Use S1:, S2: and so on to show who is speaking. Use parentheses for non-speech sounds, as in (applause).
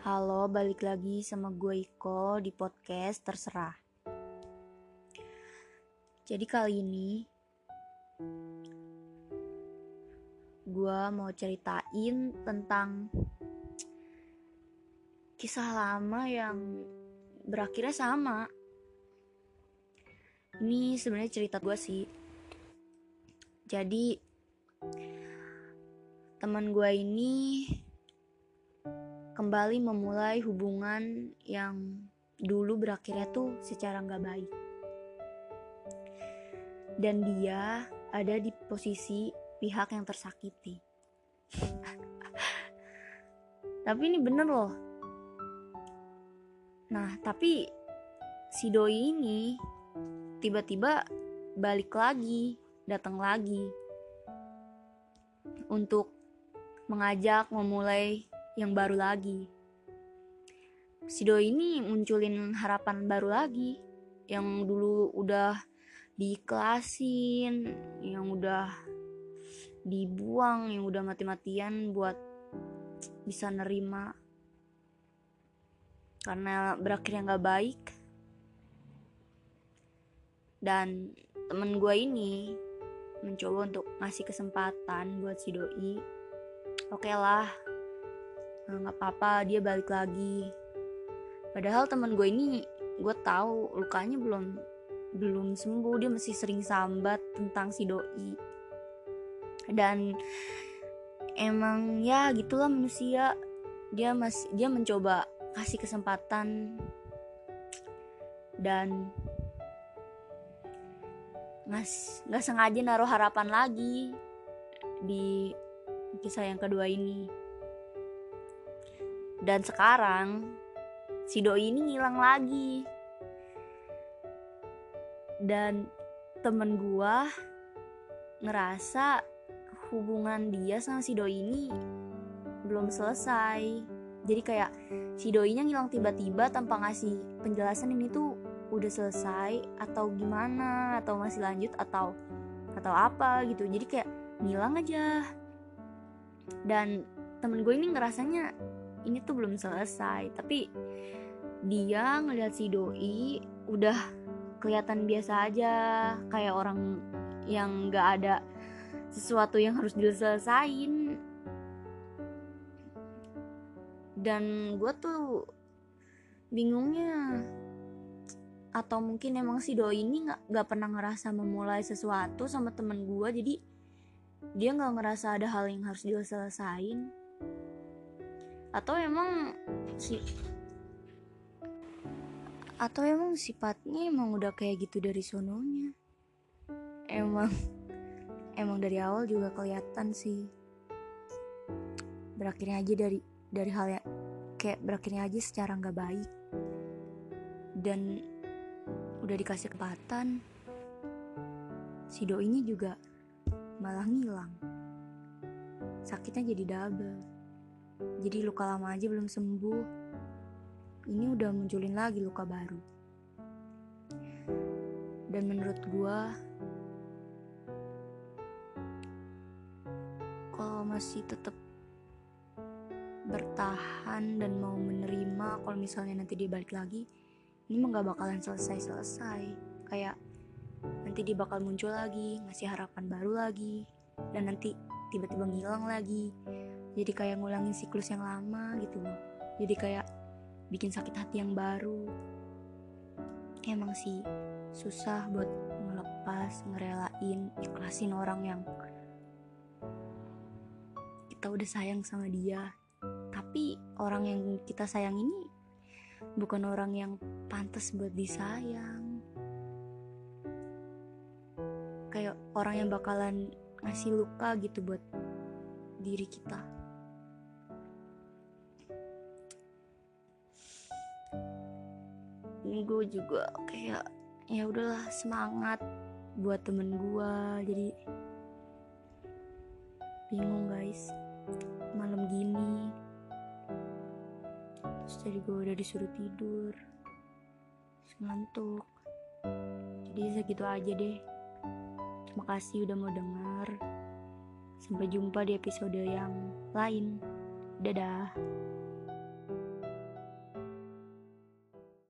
S1: Halo, balik lagi sama gue Iko di podcast Terserah. Jadi kali ini gue mau ceritain tentang kisah lama yang berakhirnya sama. Ini sebenarnya cerita gue sih. Jadi teman gue ini kembali memulai hubungan yang dulu berakhirnya tuh secara nggak baik. Dan dia ada di posisi pihak yang tersakiti. (laughs) tapi ini bener loh. Nah, tapi si doi ini tiba-tiba balik lagi, datang lagi untuk mengajak memulai yang baru lagi. Si Doi ini munculin harapan baru lagi yang dulu udah diiklasin, yang udah dibuang, yang udah mati-matian buat bisa nerima. Karena berakhirnya nggak baik. Dan temen gue ini mencoba untuk ngasih kesempatan buat si doi. Oke okay lah nggak apa-apa dia balik lagi. Padahal teman gue ini gue tahu lukanya belum belum sembuh. Dia masih sering sambat tentang si doi. Dan emang ya gitulah manusia. Dia masih dia mencoba kasih kesempatan. Dan ngas nggak sengaja naruh harapan lagi di kisah yang kedua ini dan sekarang si doi ini ngilang lagi. Dan temen gua ngerasa hubungan dia sama si doi ini belum selesai. Jadi kayak si doinya ngilang tiba-tiba tanpa ngasih penjelasan ini tuh udah selesai atau gimana atau masih lanjut atau atau apa gitu. Jadi kayak ngilang aja. Dan temen gue ini ngerasanya ini tuh belum selesai. Tapi dia ngeliat si doi udah kelihatan biasa aja kayak orang yang nggak ada sesuatu yang harus diselesain dan gue tuh bingungnya atau mungkin emang si doi ini nggak nggak pernah ngerasa memulai sesuatu sama temen gue jadi dia nggak ngerasa ada hal yang harus diselesain atau emang si atau emang sifatnya emang udah kayak gitu dari sononya? Emang emang dari awal juga kelihatan sih. Berakhirnya aja dari dari hal yang kayak berakhirnya aja secara nggak baik. Dan udah dikasih kesempatan si do ini juga malah ngilang. Sakitnya jadi double jadi luka lama aja belum sembuh. Ini udah munculin lagi luka baru. Dan menurut gua kalau masih tetap bertahan dan mau menerima kalau misalnya nanti dia balik lagi, ini mah gak bakalan selesai-selesai. Kayak nanti dia bakal muncul lagi, ngasih harapan baru lagi, dan nanti tiba-tiba ngilang lagi. Jadi kayak ngulangin siklus yang lama gitu loh. Jadi kayak bikin sakit hati yang baru. Emang sih susah buat ngelepas ngerelain ikhlasin orang yang kita udah sayang sama dia. Tapi orang yang kita sayang ini bukan orang yang pantas buat disayang. Kayak orang yang bakalan ngasih luka gitu buat diri kita. Ini gue juga kayak ya udahlah semangat buat temen gue jadi bingung guys. Malam gini. Terus tadi gue udah disuruh tidur. Ngantuk. Jadi segitu aja deh terima kasih udah mau denger. Sampai jumpa di episode yang lain. Dadah